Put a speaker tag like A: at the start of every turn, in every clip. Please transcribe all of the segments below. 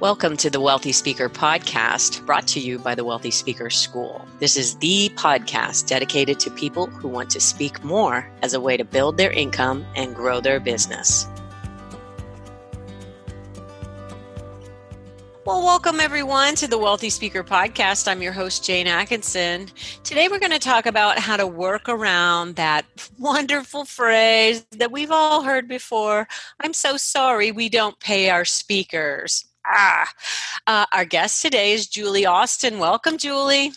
A: Welcome to the Wealthy Speaker Podcast, brought to you by the Wealthy Speaker School. This is the podcast dedicated to people who want to speak more as a way to build their income and grow their business. Well, welcome everyone to the Wealthy Speaker Podcast. I'm your host, Jane Atkinson. Today we're going to talk about how to work around that wonderful phrase that we've all heard before I'm so sorry we don't pay our speakers. Ah, uh, our guest today is Julie Austin. Welcome, Julie.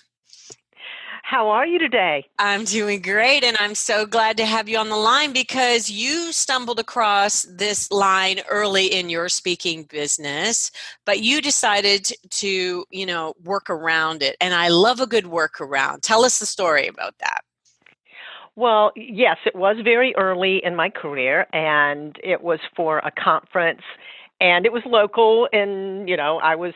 B: How are you today?
A: I'm doing great, and I'm so glad to have you on the line because you stumbled across this line early in your speaking business, but you decided to, you know, work around it. And I love a good workaround. Tell us the story about that.
B: Well, yes, it was very early in my career, and it was for a conference, and it was local, and, you know, I was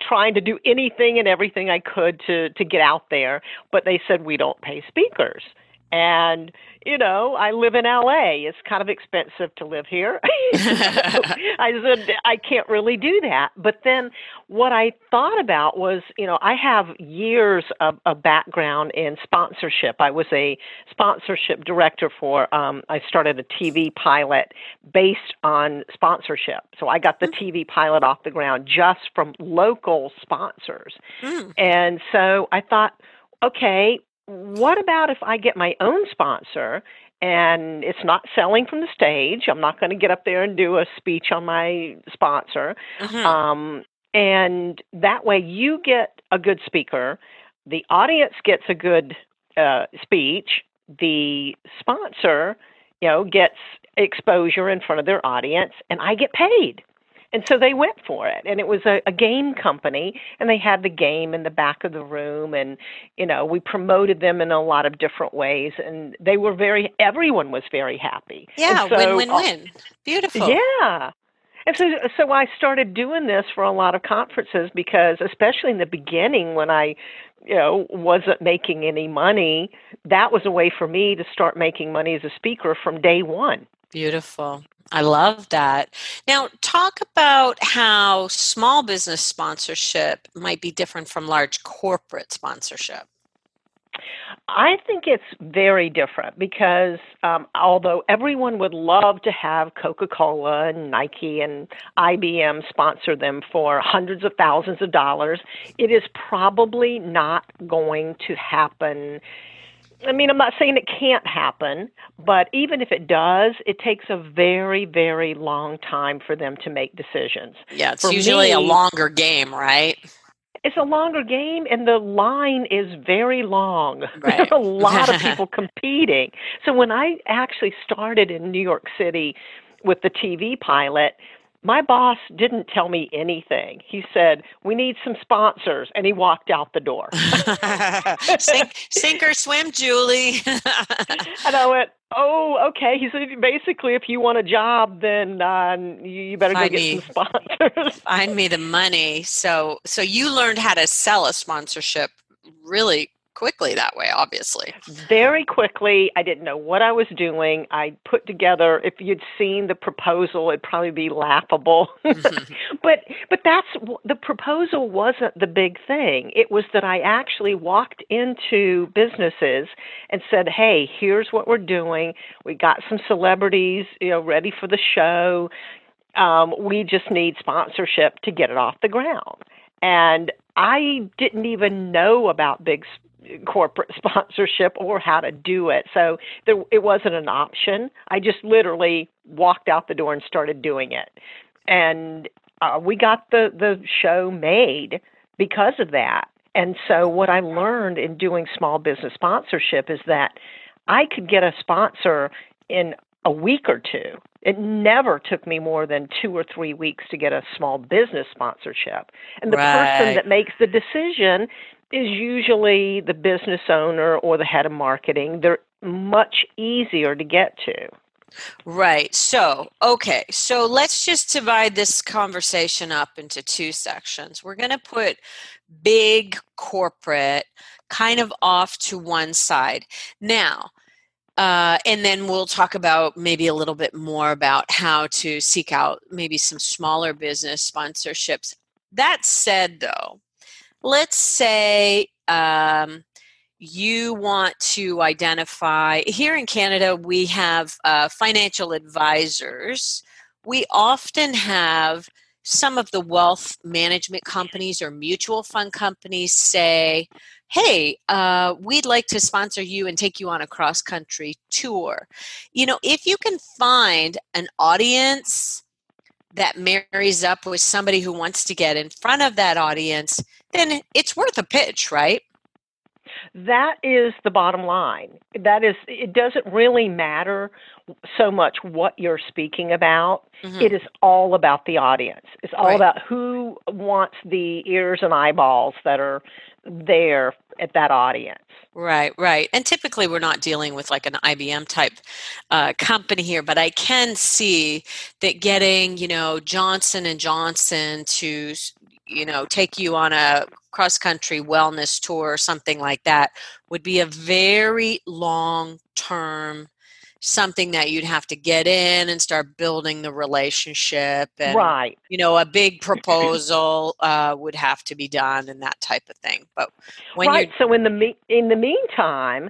B: trying to do anything and everything I could to to get out there, but they said we don't pay speakers. And you know, I live in LA. It's kind of expensive to live here. I said I can't really do that. But then what I thought about was, you know, I have years of, a background in sponsorship. I was a sponsorship director for um I started a TV pilot based on sponsorship. So I got the mm. TV pilot off the ground just from local sponsors. Mm. And so I thought okay, what about if I get my own sponsor and it's not selling from the stage? I'm not going to get up there and do a speech on my sponsor. Mm-hmm. Um, and that way you get a good speaker, the audience gets a good uh, speech, the sponsor, you know, gets exposure in front of their audience, and I get paid. And so they went for it. And it was a, a game company, and they had the game in the back of the room. And, you know, we promoted them in a lot of different ways. And they were very, everyone was very happy.
A: Yeah, so, win, win, win. Beautiful.
B: Yeah. And so, so I started doing this for a lot of conferences because, especially in the beginning, when I, you know, wasn't making any money, that was a way for me to start making money as a speaker from day one.
A: Beautiful. I love that. Now, talk about how small business sponsorship might be different from large corporate sponsorship.
B: I think it's very different because um, although everyone would love to have Coca Cola and Nike and IBM sponsor them for hundreds of thousands of dollars, it is probably not going to happen I mean, I'm not saying it can't happen, but even if it does, it takes a very, very long time for them to make decisions.
A: Yeah, it's for usually me, a longer game, right?
B: It's a longer game, and the line is very long. Right. There are a lot of people competing. So when I actually started in New York City with the TV pilot, my boss didn't tell me anything. He said, "We need some sponsors," and he walked out the door.
A: sink, sink or swim, Julie.
B: and I went, "Oh, okay." He said, "Basically, if you want a job, then uh, you better find go get me, some sponsors.
A: find me the money." So, so you learned how to sell a sponsorship really quickly that way, obviously.
B: Very quickly. I didn't know what I was doing. I put together, if you'd seen the proposal, it'd probably be laughable. but but that's the proposal wasn't the big thing. It was that I actually walked into businesses and said, "Hey, here's what we're doing. We got some celebrities, you know, ready for the show. Um, we just need sponsorship to get it off the ground." And I didn't even know about big corporate sponsorship or how to do it. So there, it wasn't an option. I just literally walked out the door and started doing it. And uh, we got the, the show made because of that. And so what I learned in doing small business sponsorship is that I could get a sponsor in a week or two. It never took me more than two or three weeks to get a small business sponsorship. And the right. person that makes the decision is usually the business owner or the head of marketing. They're much easier to get to.
A: Right. So, okay. So let's just divide this conversation up into two sections. We're going to put big corporate kind of off to one side. Now, uh, and then we'll talk about maybe a little bit more about how to seek out maybe some smaller business sponsorships that said, though, let's say um, you want to identify here in Canada, we have uh, financial advisors. We often have some of the wealth management companies or mutual fund companies say, hey, uh, we'd like to sponsor you and take you on a cross country tour. You know, if you can find an audience that marries up with somebody who wants to get in front of that audience, then it's worth a pitch, right?
B: That is the bottom line. That is, it doesn't really matter so much what you're speaking about. Mm-hmm. It is all about the audience. It's all right. about who wants the ears and eyeballs that are there at that audience.
A: Right, right. And typically we're not dealing with like an IBM type uh, company here, but I can see that getting, you know, Johnson and Johnson to you know take you on a cross country wellness tour or something like that would be a very long term something that you'd have to get in and start building the relationship and
B: right
A: you know a big proposal uh, would have to be done and that type of thing but when
B: right so in the me- in the meantime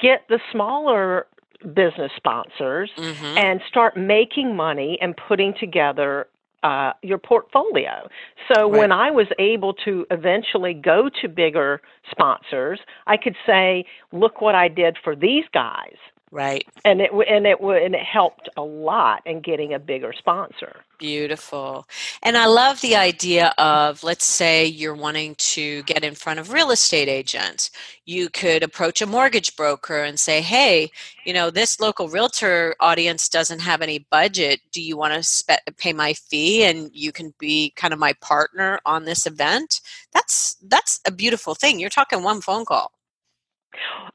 B: get the smaller business sponsors mm-hmm. and start making money and putting together uh, your portfolio. So right. when I was able to eventually go to bigger sponsors, I could say, "Look what I did for these guys."
A: Right.
B: And it and it and it helped a lot in getting a bigger sponsor.
A: Beautiful. And I love the idea of let's say you're wanting to get in front of real estate agents. You could approach a mortgage broker and say, "Hey, you know, this local realtor audience doesn't have any budget. Do you want to spe- pay my fee and you can be kind of my partner on this event?" That's that's a beautiful thing. You're talking one phone call.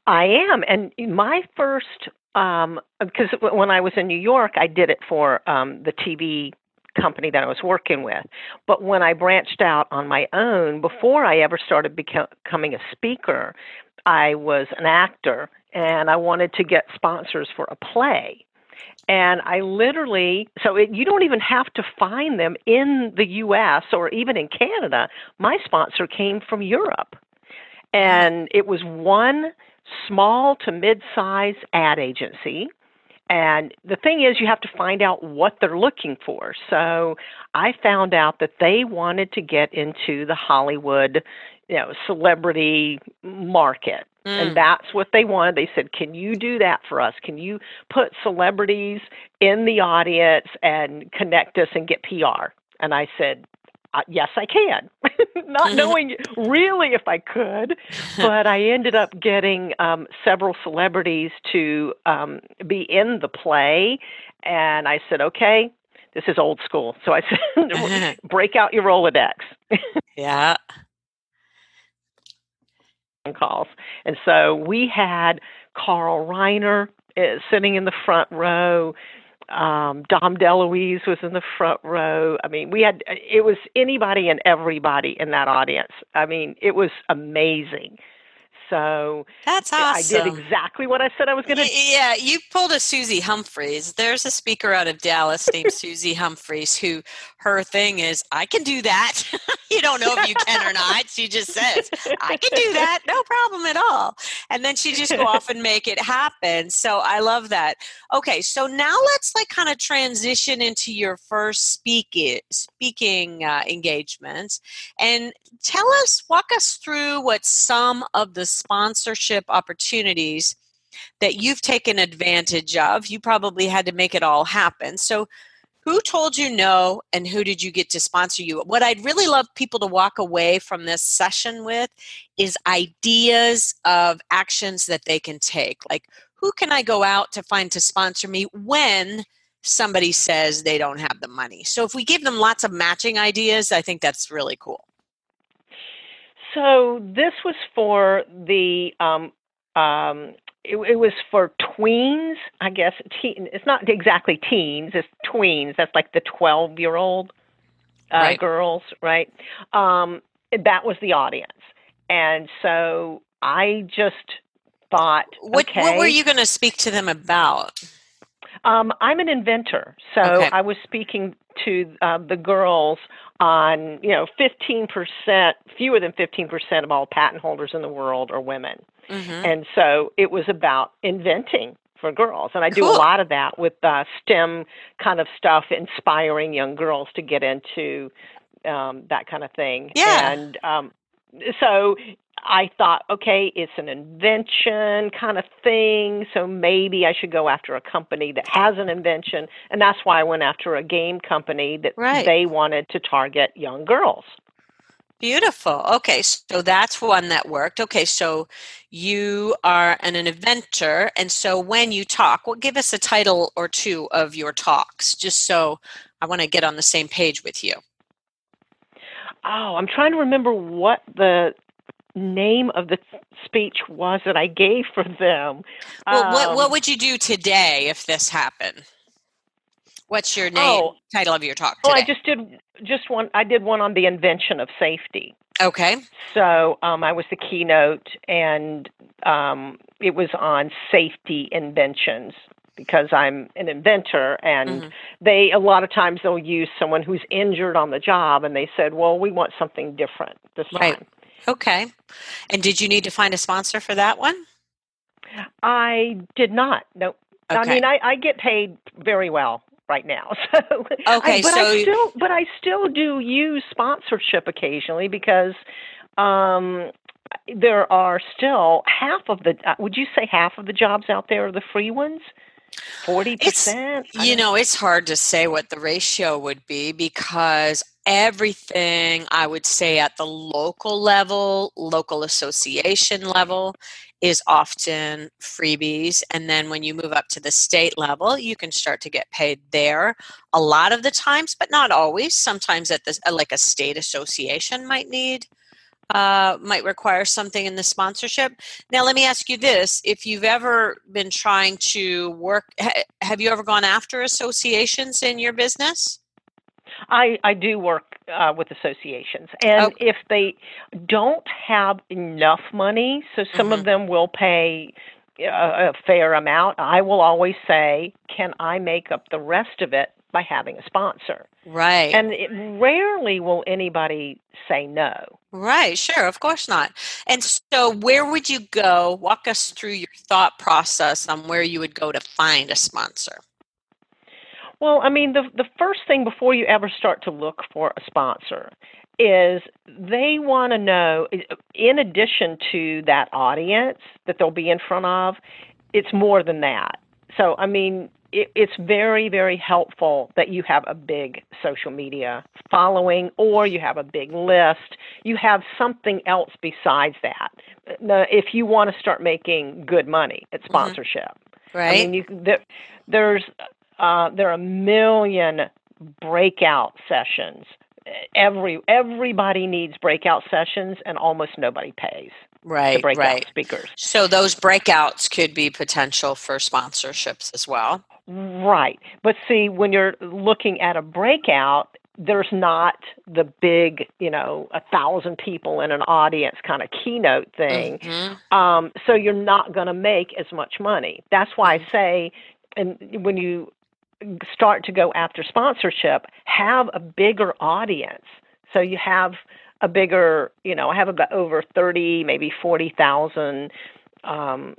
B: I am, and my first um because when I was in New York, I did it for um the TV company that I was working with. But when I branched out on my own, before I ever started becoming a speaker, I was an actor and I wanted to get sponsors for a play. And I literally, so it, you don't even have to find them in the US or even in Canada. My sponsor came from Europe. And it was one small to mid size ad agency. And the thing is, you have to find out what they're looking for. So I found out that they wanted to get into the Hollywood, you know, celebrity market. Mm. And that's what they wanted. They said, Can you do that for us? Can you put celebrities in the audience and connect us and get PR? And I said, uh, yes, I can. Not knowing really if I could, but I ended up getting um, several celebrities to um, be in the play, and I said, okay, this is old school. So I said, break out your Rolodex.
A: yeah.
B: Calls, and so we had Carl Reiner uh, sitting in the front row um, Dom DeLuise was in the front row. I mean, we had it was anybody and everybody in that audience. I mean, it was amazing. So
A: that's awesome.
B: I did exactly what I said I was going to.
A: Yeah, you pulled a Susie Humphreys. There's a speaker out of Dallas named Susie Humphreys who her thing is, I can do that. you don't know if you can or not. She just says, I can do that, no problem at all. And then she just go off and make it happen. So I love that. Okay, so now let's like kind of transition into your first speaking speaking uh, engagements, and tell us, walk us through what some of the sponsorship opportunities that you've taken advantage of. You probably had to make it all happen. So who told you no and who did you get to sponsor you what i'd really love people to walk away from this session with is ideas of actions that they can take like who can i go out to find to sponsor me when somebody says they don't have the money so if we give them lots of matching ideas i think that's really cool
B: so this was for the um, um, it, it, was for tweens, I guess. Teen, it's not exactly teens; it's tweens. That's like the twelve-year-old uh, right. girls, right? Um, that was the audience, and so I just thought,
A: what,
B: okay,
A: what were you going to speak to them about?
B: Um, I'm an inventor, so
A: Okay.
B: I was speaking to uh, the girls on, you know, 15%, fewer than 15% of all patent holders in the world are women.
A: hmm
B: And so it was about inventing for girls. And I do
A: Cool.
B: a lot of that with uh, STEM kind of stuff, inspiring young girls to get into um, that kind of thing.
A: Yeah.
B: And um, so I thought, okay, it's an invention kind of thing. So maybe I should go after a company that has an invention. And that's why I went after a game company that
A: Right.
B: they wanted to target young girls.
A: Beautiful. Okay, so that's one that worked. Okay, so you are an, an inventor, and so when you talk, well, give us a title or two of your talks, just so I want to get on the same page with you.
B: Oh, I'm trying to remember what the name of the speech was that I gave for them.
A: Well, what what
B: Um,
A: would you do today if this happened? What's your name?
B: Oh.
A: title of your talk
B: Oh,
A: today?
B: I just did just one. I did one on the invention of safety.
A: okay.
B: So um, I was the keynote, and um, it was on safety inventions because I'm an inventor, and
A: Mhm.
B: they a lot of times they'll use someone who's injured on the job, and they said, "Well, we want something different this
A: Right.
B: time."
A: Okay. And did you need to find a sponsor for that one?
B: I did not. No, I mean I, I get paid very well right now. So
A: Okay,
B: I, but
A: so-
B: I still but I still do use sponsorship occasionally because um there are still half of the uh, would you say half of the jobs out there are the free ones? 40%? I
A: You know, it's hard to say what the ratio would be because everything I would say at the local level, local association level, is often freebies. And then when you move up to the state level, you can start to get paid there a lot of the times, but not always. Sometimes at this, uh, like a state association might need. Uh, might require something in the sponsorship. Now, let me ask you this: If you've ever been trying to work, ha- have you ever gone after associations in your business?
B: I, I do work uh, with associations, and
A: Okay.
B: if they don't have enough money, so some
A: Mhm.
B: of them will pay a, a fair amount. I will always say, "Can I make up the rest of it by having a sponsor?"
A: Right.
B: And it, rarely will anybody say no.
A: Right, sure, of course not. And so, where would you go? Walk us through your thought process on where you would go to find a sponsor.
B: Well, I mean, the the first thing before you ever start to look for a sponsor is they want to know, in addition to that audience that they'll be in front of, it's more than that. So, I mean, it, it's very, very helpful that you have a big social media following or you have a big list. You have something else besides that. Now, If you want to start making good money at sponsorship,
A: Right?
B: I mean, you there, there's uh, there are a million breakout sessions. Every everybody needs breakout sessions, and almost nobody pays
A: right,
B: breakout
A: right.
B: speakers.
A: So, those breakouts could be potential for sponsorships as well.
B: Right, but see, when you're looking at a breakout, there's not the big, you know, a thousand people in an audience kind of keynote thing.
A: Mhm.
B: Um, so you're not going to make as much money. That's why I say, and when you start to go after sponsorship, have a bigger audience. So you have a bigger, you know, I have about over thirty, maybe forty thousand um,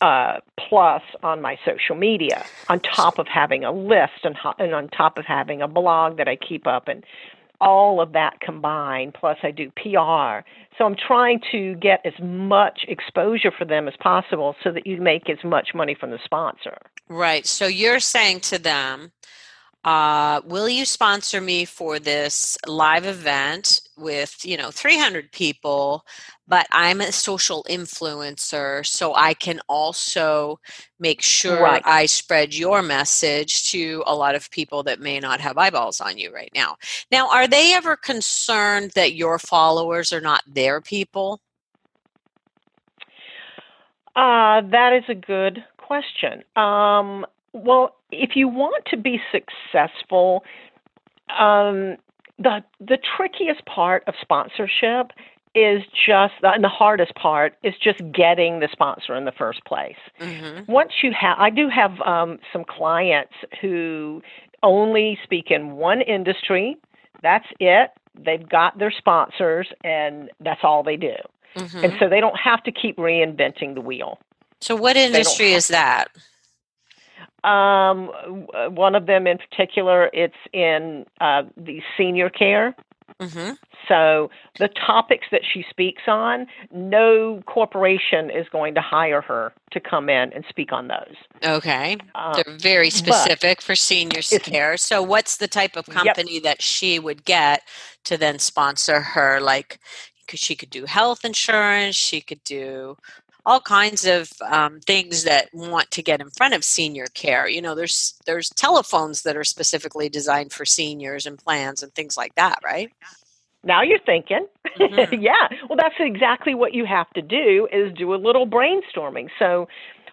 B: uh, plus on my social media, on top of having a list and, ho- and on top of having a blog that I keep up and all of that combined, plus I do PR. So I'm trying to get as much exposure for them as possible so that you make as much money from the sponsor.
A: Right. So, you're saying to them, uh, will you sponsor me for this live event with, you know, 300 people, but I'm a social influencer, so I can also make sure
B: Right.
A: I spread your message to a lot of people that may not have eyeballs on you right now. Now, are they ever concerned that your followers are not their people?
B: Uh, that is a good question. Um, well, if you want to be successful, um, the the trickiest part of sponsorship is just and the hardest part is just getting the sponsor in the first place. Mm-hmm. Once you have, I do have um, some clients who only speak in one industry. That's it. They've got their sponsors, and that's all they do. Mm-hmm. And so they don't have to keep reinventing the wheel.
A: So, what industry is that?
B: Um, one of them in particular, it's in uh, the senior care. Mm-hmm. So the topics that she speaks on, no corporation is going to hire her to come in and speak on those.
A: Okay, um, they're very specific for senior care. So what's the type of company yep. that she would get to then sponsor her? Like, because she could do health insurance, she could do all kinds of um, things that want to get in front of senior care. You know, there's there's telephones that are specifically designed for seniors and plans and things like that, right?
B: Now you're thinking. Mm-hmm. yeah. Well, that's exactly what you have to do is do a little brainstorming. So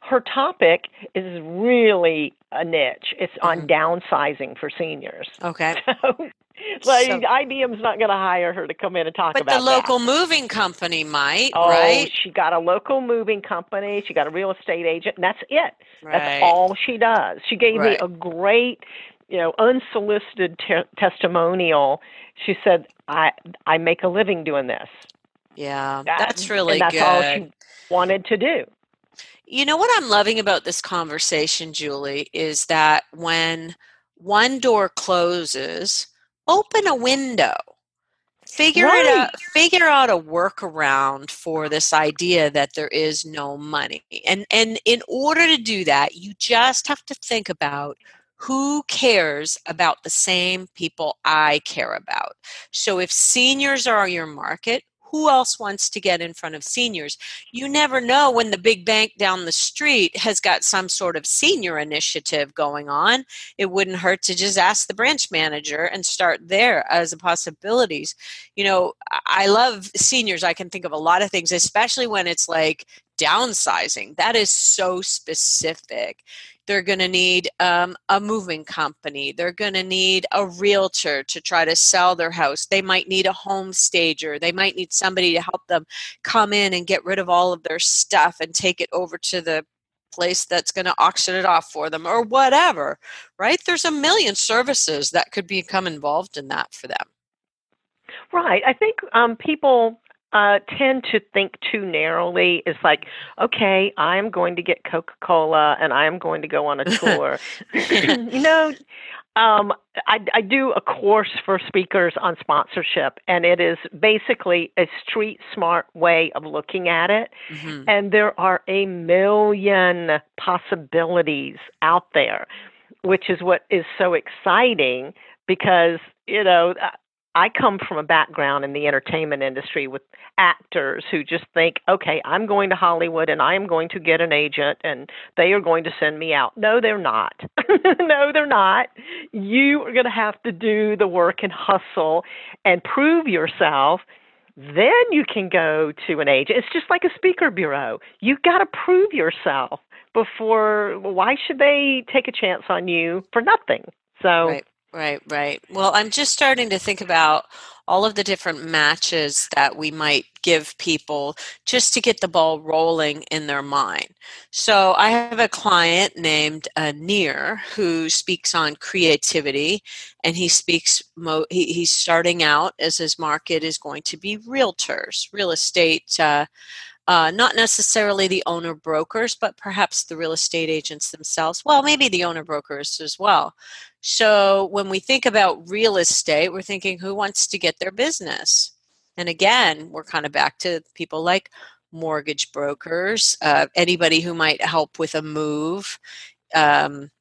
B: her topic is really a niche. It's on mm-hmm. downsizing for seniors.
A: Okay.
B: So, like so, IBM's not going to hire her to come in and talk
A: but
B: about But
A: the local
B: that.
A: moving company might,
B: oh,
A: right?
B: She got a local moving company. She got a real estate agent, and that's it. Right. That's all she does. She gave right. me a great, you know, unsolicited te- testimonial. She said, "I I make a living doing this."
A: Yeah, that, that's really
B: and that's
A: good.
B: all she wanted to do.
A: You know what I'm loving about this conversation, Julie, is that when one door closes, open a window. Figure right. it out figure out a workaround for this idea that there is no money. And and in order to do that, you just have to think about who cares about the same people I care about. So if seniors are your market, who else wants to get in front of seniors? You never know when the big bank down the street has got some sort of senior initiative going on. It wouldn't hurt to just ask the branch manager and start there as a possibilities. You know, I love seniors. I can think of a lot of things, especially when it's like downsizing. That is so specific. They're going to need um, a moving company. They're going to need a realtor to try to sell their house. They might need a home stager. They might need somebody to help them come in and get rid of all of their stuff and take it over to the place that's going to auction it off for them or whatever, right? There's a million services that could become involved in that for them.
B: Right. I think um, people uh, tend to think too narrowly. It's like, okay, I'm going to get Coca Cola and I am going to go on a tour. you know, um, I, I do a course for speakers on sponsorship, and it is basically a street smart way of looking at it. Mm-hmm. And there are a million possibilities out there, which is what is so exciting because, you know, I come from a background in the entertainment industry with actors who just think, okay, I'm going to Hollywood and I am going to get an agent and they are going to send me out. No, they're not. no, they're not. You are going to have to do the work and hustle and prove yourself. Then you can go to an agent. It's just like a speaker bureau. You've got to prove yourself before. Why should they take a chance on you for nothing? So.
A: Right Right, right. Well, I'm just starting to think about all of the different matches that we might give people just to get the ball rolling in their mind. So, I have a client named uh, Neer who speaks on creativity, and he speaks. Mo- he, he's starting out as his market is going to be realtors, real estate. Uh, uh, not necessarily the owner brokers, but perhaps the real estate agents themselves. Well, maybe the owner brokers as well. So when we think about real estate, we're thinking who wants to get their business? And again, we're kind of back to people like mortgage brokers, uh, anybody who might help with a move. Um,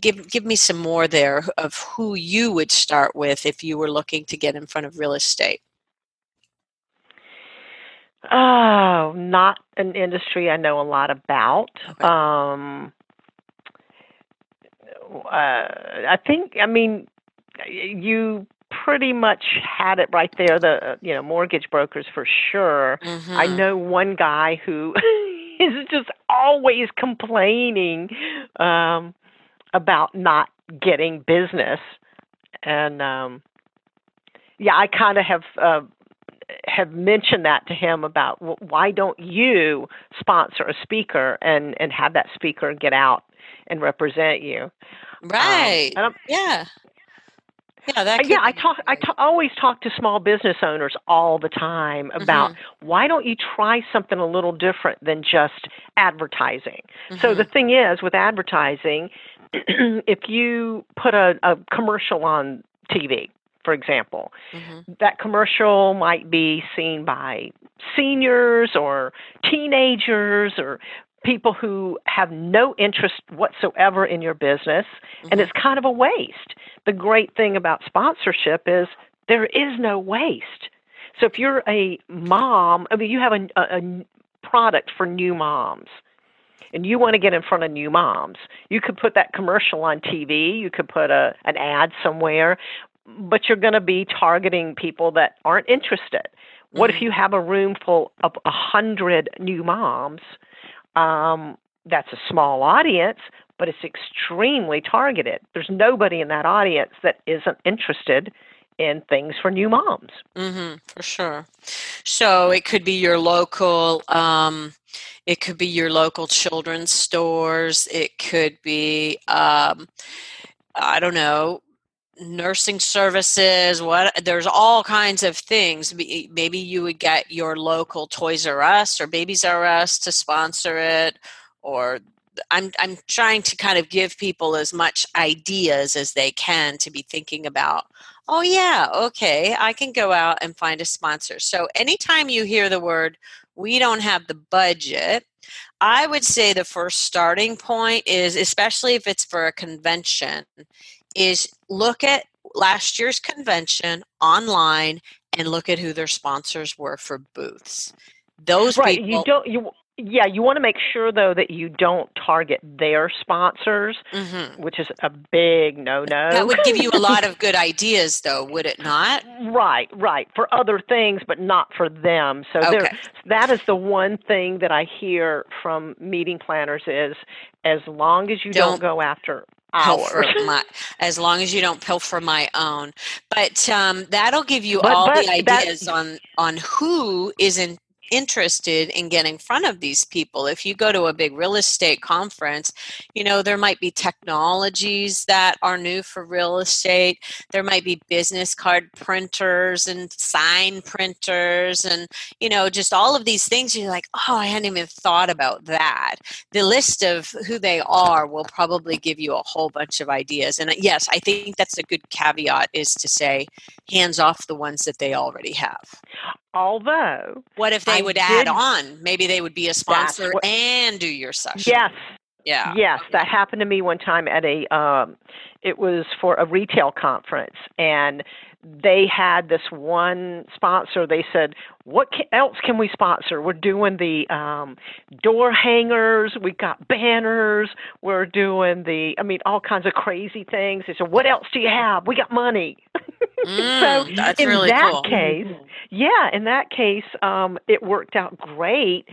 A: give give me some more there of who you would start with if you were looking to get in front of real estate.
B: Oh, not an industry I know a lot about. Okay. Um, uh, I think, I mean, you pretty much had it right there. The you know mortgage brokers for sure. Mm-hmm. I know one guy who is just always complaining um, about not getting business, and um, yeah, I kind of have uh, have mentioned that to him about well, why don't you sponsor a speaker and and have that speaker get out and represent you
A: right um, yeah
B: yeah, that yeah. I talk. I talk, always talk to small business owners all the time about mm-hmm. why don't you try something a little different than just advertising. Mm-hmm. So the thing is, with advertising, if you put a, a commercial on TV, for example, mm-hmm. that commercial might be seen by seniors or teenagers or people who have no interest whatsoever in your business, mm-hmm. and it's kind of a waste. The great thing about sponsorship is there is no waste. So if you're a mom, I mean, you have a, a, a product for new moms and you want to get in front of new moms, you could put that commercial on TV, you could put a an ad somewhere, but you're going to be targeting people that aren't interested. What if mm-hmm. you have a room full of a hundred new moms um, that's a small audience, but it's extremely targeted. There's nobody in that audience that isn't interested in things for new moms.
A: Mm-hmm, for sure. So it could be your local. Um, it could be your local children's stores. It could be, um, I don't know, nursing services what there's all kinds of things. Maybe you would get your local toys r us or babies r us to sponsor it or i'm i'm trying to kind of give people as much ideas as they can to be thinking about oh yeah okay i can go out and find a sponsor. So anytime you hear the word we don't have the budget I would say the first starting point is, especially if it's for a convention, is look at last year's convention online and look at who their sponsors were for booths. Those
B: right.
A: People,
B: you don't you yeah, you want to make sure though that you don't target their sponsors, mm-hmm. which is a big no-no.
A: That would give you a lot of good ideas though, would it not?
B: Right, right. For other things but not for them. So okay. that is the one thing that I hear from meeting planners is as long as you don't, don't go after pilfer
A: my, as long as you don't pilfer my own. But um, that'll give you but, all but the ideas on on who is in interested in getting in front of these people. If you go to a big real estate conference, you know, there might be technologies that are new for real estate. There might be business card printers and sign printers and, you know, just all of these things. You're like, oh, I hadn't even thought about that. The list of who they are will probably give you a whole bunch of ideas. And uh, yes, I think that's a good caveat is to say hands off the ones that they already have.
B: Although,
A: what if they I would add on? Maybe they would be a sponsor what, and do your session.
B: Yes.
A: Yeah.
B: Yes, that happened to me one time at a. Um, it was for a retail conference, and they had this one sponsor. They said, "What else can we sponsor? We're doing the um, door hangers. We've got banners. We're doing the. I mean, all kinds of crazy things." They said, "What else do you have? We got money."
A: Mm, so
B: in
A: really
B: that
A: cool.
B: case, yeah, in that case, um, it worked out great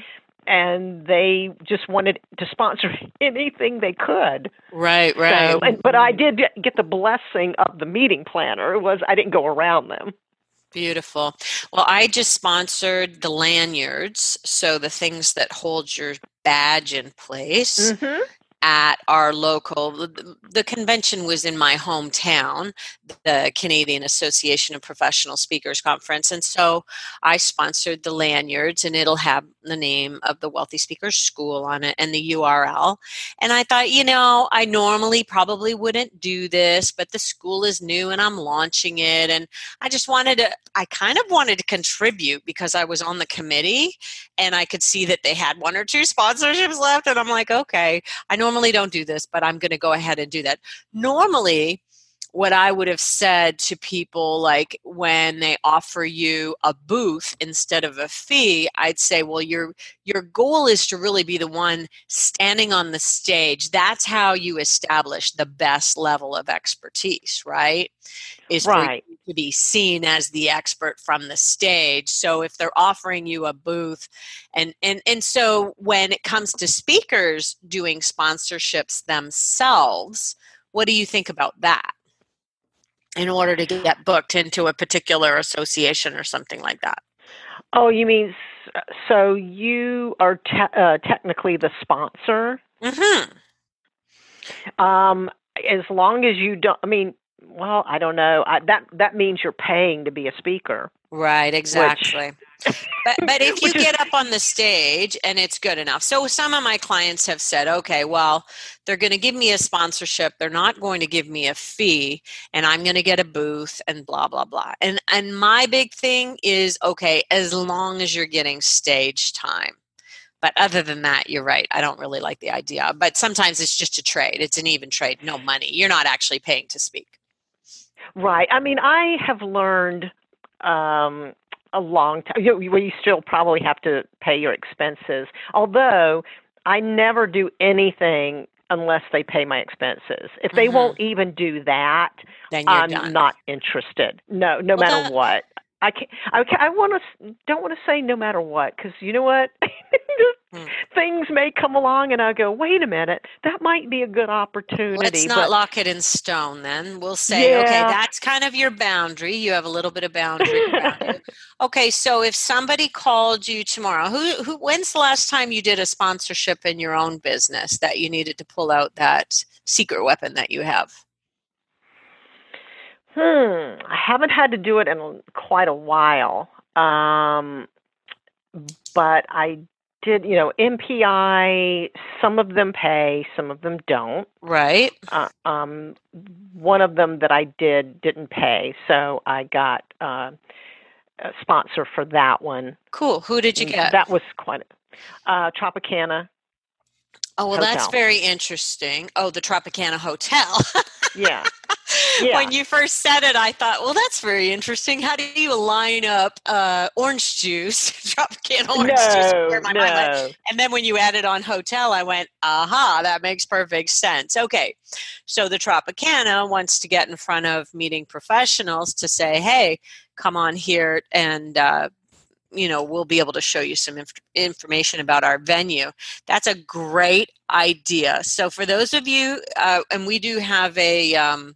B: and they just wanted to sponsor anything they could.
A: Right, right.
B: So, and, but I did get the blessing of the meeting planner. It was I didn't go around them.
A: Beautiful. Well, I just sponsored the lanyards, so the things that hold your badge in place. Mm-hmm at our local the, the, convention was in my hometown the canadian association of professional speakers conference and so i sponsored the lanyards and it'll have the name of the wealthy speakers school on it and the url and i thought you know i normally probably wouldn't do this but the school is new and i'm launching it and i just wanted to i kind of wanted to contribute because i was on the committee and i could see that they had one or two sponsorships left and i'm like okay i know normally don't do this, but I'm going to go ahead and do that. Normally, what I would have said to people, like when they offer you a booth instead of a fee, I'd say, well, your your goal is to really be the one standing on the stage. That's how you establish the best level of expertise, right? Is
B: right.
A: to be seen as the expert from the stage. So if they're offering you a booth, and and and so when it comes to speakers doing sponsorships themselves, what do you think about that? In order to get booked into a particular association or something like that?
B: Oh, you mean so you are te- uh, technically the sponsor?
A: Mm-hmm.
B: Um, as long as you don't, I mean, well, I don't know. I, that that means you're paying to be a speaker.
A: Right, exactly. Which, but but if you get up on the stage and it's good enough. So some of my clients have said, okay, well, they're going to give me a sponsorship. They're not going to give me a fee and I'm going to get a booth and blah blah blah. And and my big thing is okay, as long as you're getting stage time. But other than that, you're right. I don't really like the idea. But sometimes it's just a trade. It's an even trade, no money. You're not actually paying to speak.
B: Right. I mean, I have learned um, a long time. You, you still probably have to pay your expenses, although I never do anything unless they pay my expenses. If they mm-hmm. won't even do that, then I'm
A: done.
B: not interested. No, no well, matter that, what. I can't. I, I want to. Don't want to say no matter what because you know what. hmm. Things may come along, and I go, wait a minute, that might be a good opportunity.
A: Let's not
B: but,
A: lock it in stone. Then we'll say,
B: yeah.
A: okay, that's kind of your boundary. You have a little bit of boundary. okay, so if somebody called you tomorrow, who, who, when's the last time you did a sponsorship in your own business that you needed to pull out that secret weapon that you have?
B: Hmm, I haven't had to do it in quite a while. Um, but I did, you know, MPI, some of them pay, some of them don't.
A: Right.
B: Uh, um, one of them that I did didn't pay, so I got uh, a sponsor for that one.
A: Cool. Who did you get?
B: That was quite uh, Tropicana.
A: Oh, well,
B: Hotel.
A: that's very interesting. Oh, the Tropicana Hotel.
B: yeah. yeah.
A: when you first said it, I thought, well, that's very interesting. How do you line up uh, orange juice, Tropicana orange
B: no,
A: juice?
B: No.
A: mind went. And then when you added on hotel, I went, aha, that makes perfect sense. Okay, so the Tropicana wants to get in front of meeting professionals to say, hey, come on here and uh, you know we'll be able to show you some inf- information about our venue that's a great idea so for those of you uh, and we do have a um,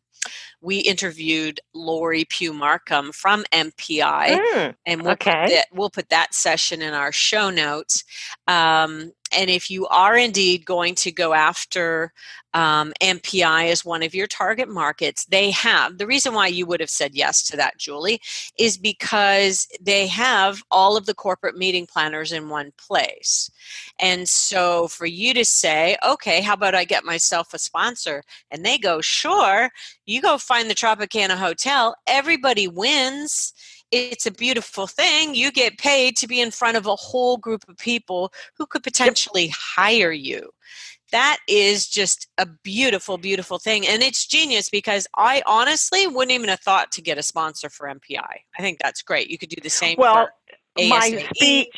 A: we interviewed Lori Pugh Marcum from MPI,
B: mm,
A: and we'll,
B: okay.
A: put that, we'll put that session in our show notes. Um, and if you are indeed going to go after um, MPI as one of your target markets, they have the reason why you would have said yes to that, Julie, is because they have all of the corporate meeting planners in one place. And so for you to say, okay, how about I get myself a sponsor? And they go, sure, you go find the Tropicana Hotel, everybody wins it's a beautiful thing. You get paid to be in front of a whole group of people who could potentially hire you. That is just a beautiful, beautiful thing. And it's genius because I honestly wouldn't even have thought to get a sponsor for MPI. I think that's great. You could do the same
B: well,
A: my
B: speech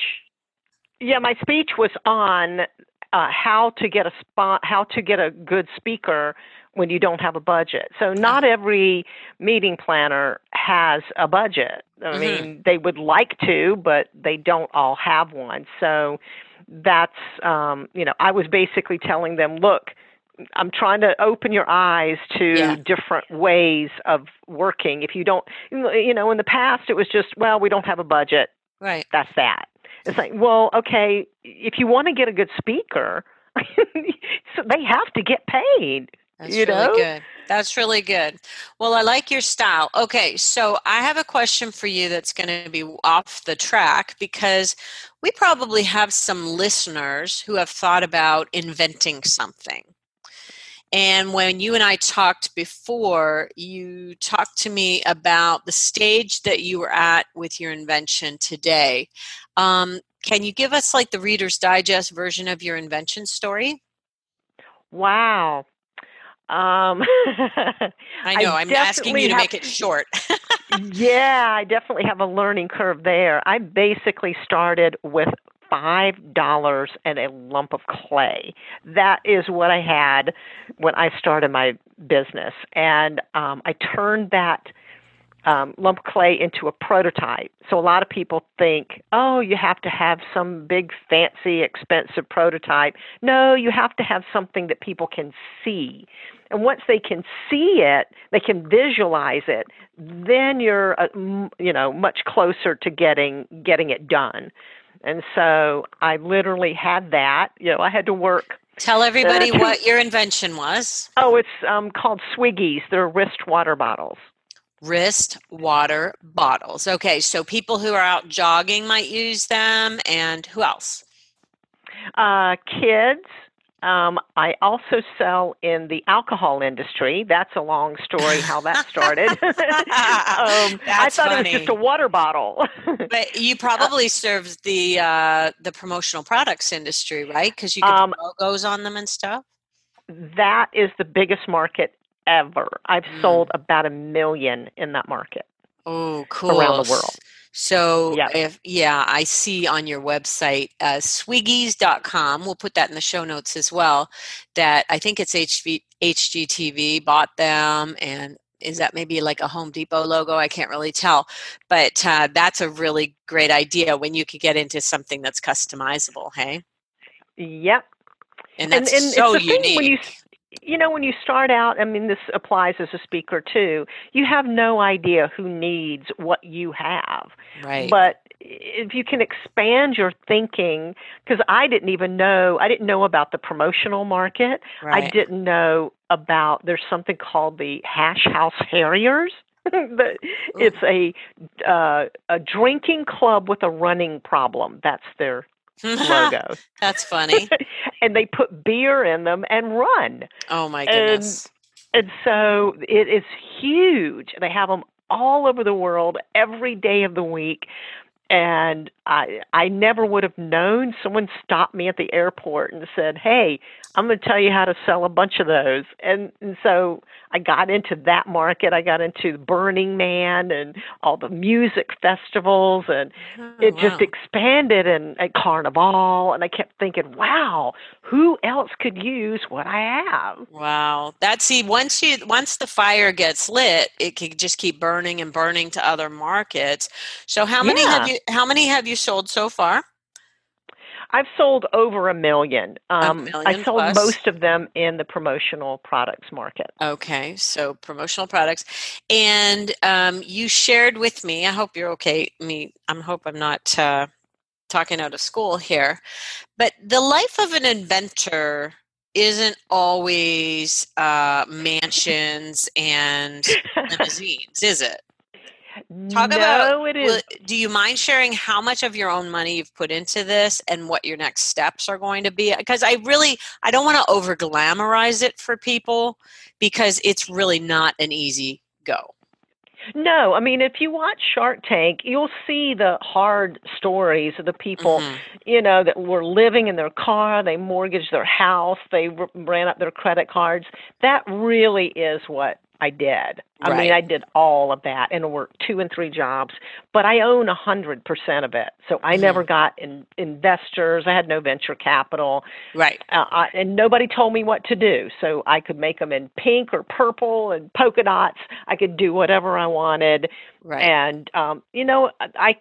B: yeah, my speech was on uh, how to get a spot, how to get a good speaker when you don't have a budget. So not every meeting planner has a budget. I mm-hmm. mean, they would like to, but they don't all have one. So that's um, you know, I was basically telling them, look, I'm trying to open your eyes to
A: yeah.
B: different ways of working. If you don't, you know, in the past it was just, well, we don't have a budget.
A: Right.
B: That's that. It's like, well, okay, if you want to get a good speaker, so they have to get paid.
A: That's
B: you
A: really
B: know?
A: good. That's really good. Well, I like your style. Okay, so I have a question for you that's going to be off the track because we probably have some listeners who have thought about inventing something. And when you and I talked before, you talked to me about the stage that you were at with your invention today. Um, can you give us like the Reader's Digest version of your invention story?
B: Wow. Um,
A: I know. I am asking you to
B: have,
A: make it short.
B: yeah, I definitely have a learning curve there. I basically started with five dollars and a lump of clay. That is what I had when I started my business, and um, I turned that um, lump clay into a prototype. So a lot of people think, oh, you have to have some big, fancy, expensive prototype. No, you have to have something that people can see. And once they can see it, they can visualize it. Then you're, uh, you know, much closer to getting getting it done. And so I literally had that. You know, I had to work
A: Tell everybody what your invention was.
B: Oh, it's um, called Swiggies. They're wrist water bottles
A: wrist water bottles. Okay, so people who are out jogging might use them, and who else?
B: Uh, kids. Um, I also sell in the alcohol industry. That's a long story how that started. um, I thought funny. it was just a water bottle.
A: but you uh, probably serve the uh, the promotional products industry, right? Because you get um, logos on them and stuff.
B: That is the biggest market ever. I've mm. sold about a million in that market.
A: Oh, cool.
B: Around the world.
A: So, yep. if yeah, I see on your website, uh, swiggies.com, we'll put that in the show notes as well, that I think it's HV, HGTV bought them and is that maybe like a Home Depot logo? I can't really tell, but uh, that's a really great idea when you could get into something that's customizable. Hey.
B: Yep.
A: And that's and, and so unique.
B: When you, you know, when you start out, I mean, this applies as a speaker too. You have no idea who needs what you have.
A: Right.
B: But if you can expand your thinking, because I didn't even know, I didn't know about the promotional market.
A: Right.
B: I didn't know about, there's something called the Hash House Harriers. it's a uh, a drinking club with a running problem. That's their logo.
A: That's funny.
B: and they put beer in them and run.
A: Oh my goodness.
B: And, and so it is huge. They have them all over the world every day of the week and I I never would have known. Someone stopped me at the airport and said, "Hey, I'm going to tell you how to sell a bunch of those." And, and so I got into that market. I got into Burning Man and all the music festivals, and oh, it wow. just expanded. And at Carnival, and I kept thinking, "Wow, who else could use what I have?"
A: Wow, that's see once you once the fire gets lit, it can just keep burning and burning to other markets. So how many yeah. have you? How many have you sold so far?
B: I've sold over a million.
A: Um, a million
B: I sold
A: plus.
B: most of them in the promotional products market.
A: Okay, so promotional products, and um, you shared with me. I hope you're okay. Me, I hope I'm not uh, talking out of school here, but the life of an inventor isn't always uh, mansions and limousines, is it? Talk
B: no,
A: about
B: it is.
A: Do you mind sharing how much of your own money you've put into this and what your next steps are going to be? Because I really I don't want to over glamorize it for people because it's really not an easy go.
B: No, I mean, if you watch Shark Tank, you'll see the hard stories of the people, mm-hmm. you know, that were living in their car, they mortgaged their house, they ran up their credit cards. That really is what I did. I
A: right.
B: mean, I did all of that and worked two and three jobs, but I own a hundred percent of it. So I mm-hmm. never got in, investors. I had no venture capital.
A: Right.
B: Uh, I, and nobody told me what to do. So I could make them in pink or purple and polka dots. I could do whatever I wanted.
A: Right.
B: And um, you know, I.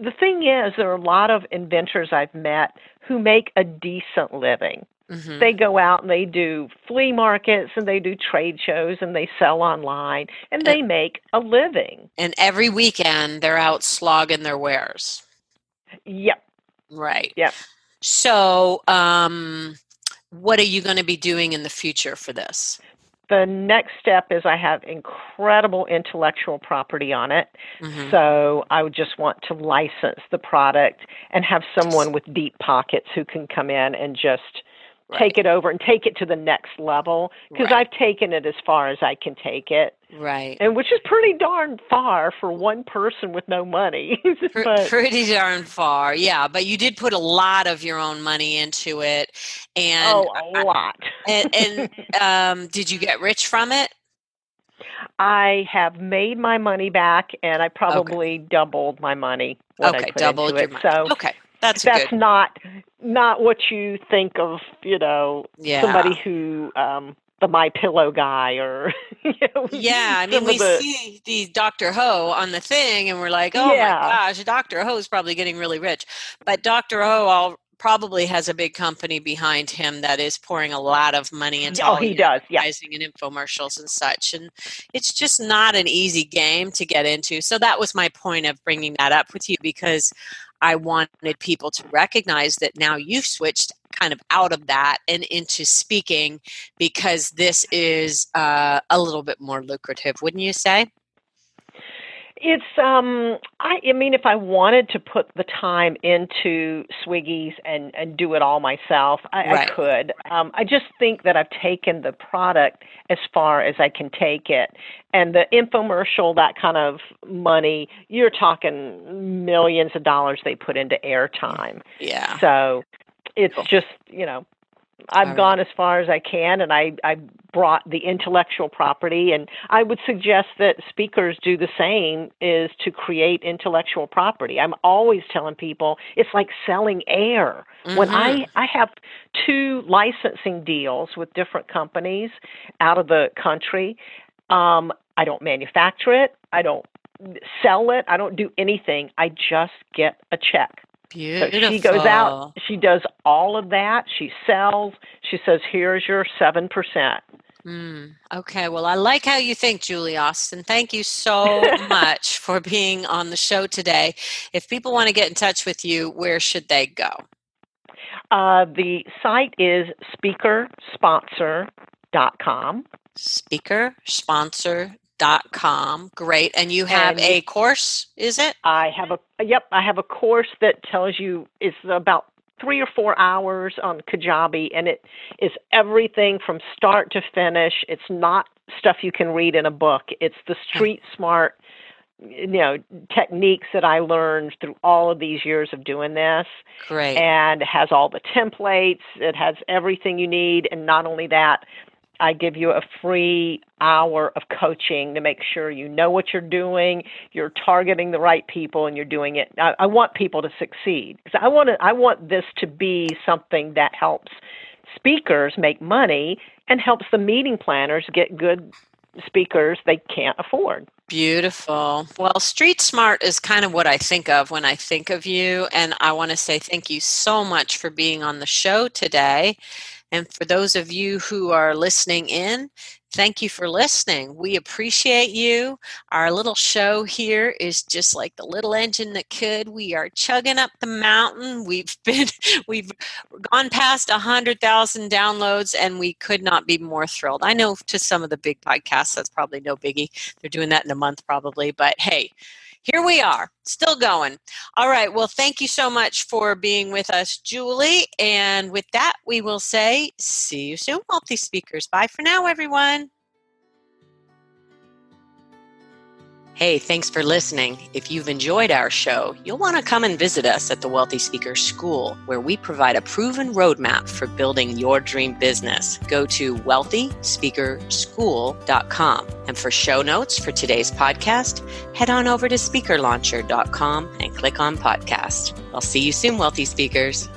B: The thing is, there are a lot of inventors I've met who make a decent living. Mm-hmm. They go out and they do flea markets and they do trade shows and they sell online and they make a living.
A: And every weekend they're out slogging their wares.
B: Yep.
A: Right.
B: Yep.
A: So, um, what are you going to be doing in the future for this?
B: The next step is I have incredible intellectual property on it. Mm-hmm. So I would just want to license the product and have someone with deep pockets who can come in and just right. take it over and take it to the next level because right. I've taken it as far as I can take it.
A: Right.
B: And which is pretty darn far for one person with no money.
A: but, pretty darn far, yeah. But you did put a lot of your own money into it, and
B: oh, a lot.
A: and, and um, did you get rich from it?
B: I have made my money back, and I probably okay. doubled my money.
A: okay, doubled your
B: it.
A: money.
B: So
A: okay, that's
B: that's
A: good.
B: not not what you think of. You know,
A: yeah.
B: somebody who um, the My Pillow guy or you know,
A: yeah. I mean, we the, see the Doctor Ho on the thing, and we're like, oh yeah. my gosh, Doctor Ho is probably getting really rich. But Doctor Ho all probably has a big company behind him that is pouring a lot of money into
B: oh he does
A: yeah. and infomercials and such and it's just not an easy game to get into so that was my point of bringing that up with you because I wanted people to recognize that now you've switched kind of out of that and into speaking because this is uh, a little bit more lucrative, wouldn't you say?
B: It's um I I mean if I wanted to put the time into Swiggies and and do it all myself, I, right. I could. Um I just think that I've taken the product as far as I can take it. And the infomercial, that kind of money, you're talking millions of dollars they put into airtime.
A: Yeah.
B: So it's just, you know, I've right. gone as far as I can, and I I brought the intellectual property, and I would suggest that speakers do the same. Is to create intellectual property. I'm always telling people it's like selling air. Mm-hmm. When I mm-hmm. I have two licensing deals with different companies out of the country, um, I don't manufacture it. I don't sell it. I don't do anything. I just get a check.
A: Beautiful.
B: So she goes out, she does all of that. She sells. She says, "Here's your seven percent."
A: Mm, okay, well, I like how you think, Julie Austin. Thank you so much for being on the show today. If people want to get in touch with you, where should they go?
B: Uh, the site is speakersponsor.com.
A: Speakersponsor dot com. Great. And you have and a course is it?
B: I have a yep i have a course that tells you it's about three or four hours on kajabi and it is everything from start to finish. It's not stuff you can read in a book. It's the hmm. street smart you know techniques that i learned through all of these years of doing this
A: great.
B: and has all the templates. It has everything you need and not only that I give you a free hour of coaching to make sure you know what you're doing, you're targeting the right people, and you're doing it. I, I want people to succeed because I want to, I want this to be something that helps speakers make money and helps the meeting planners get good speakers they can't afford.
A: Beautiful. Well, Street Smart is kind of what I think of when I think of you. And I want to say thank you so much for being on the show today. And for those of you who are listening in, thank you for listening. We appreciate you. Our little show here is just like the little engine that could. We are chugging up the mountain. We've been we've gone past a hundred thousand downloads, and we could not be more thrilled. I know to some of the big podcasts that's probably no biggie. They're doing that in a month probably, but hey here we are, still going. All right. Well, thank you so much for being with us, Julie. And with that, we will say, see you soon, multi speakers. Bye for now, everyone. Hey, thanks for listening. If you've enjoyed our show, you'll want to come and visit us at the Wealthy Speaker School, where we provide a proven roadmap for building your dream business. Go to wealthyspeakerschool.com. And for show notes for today's podcast, head on over to speakerlauncher.com and click on podcast. I'll see you soon, Wealthy Speakers.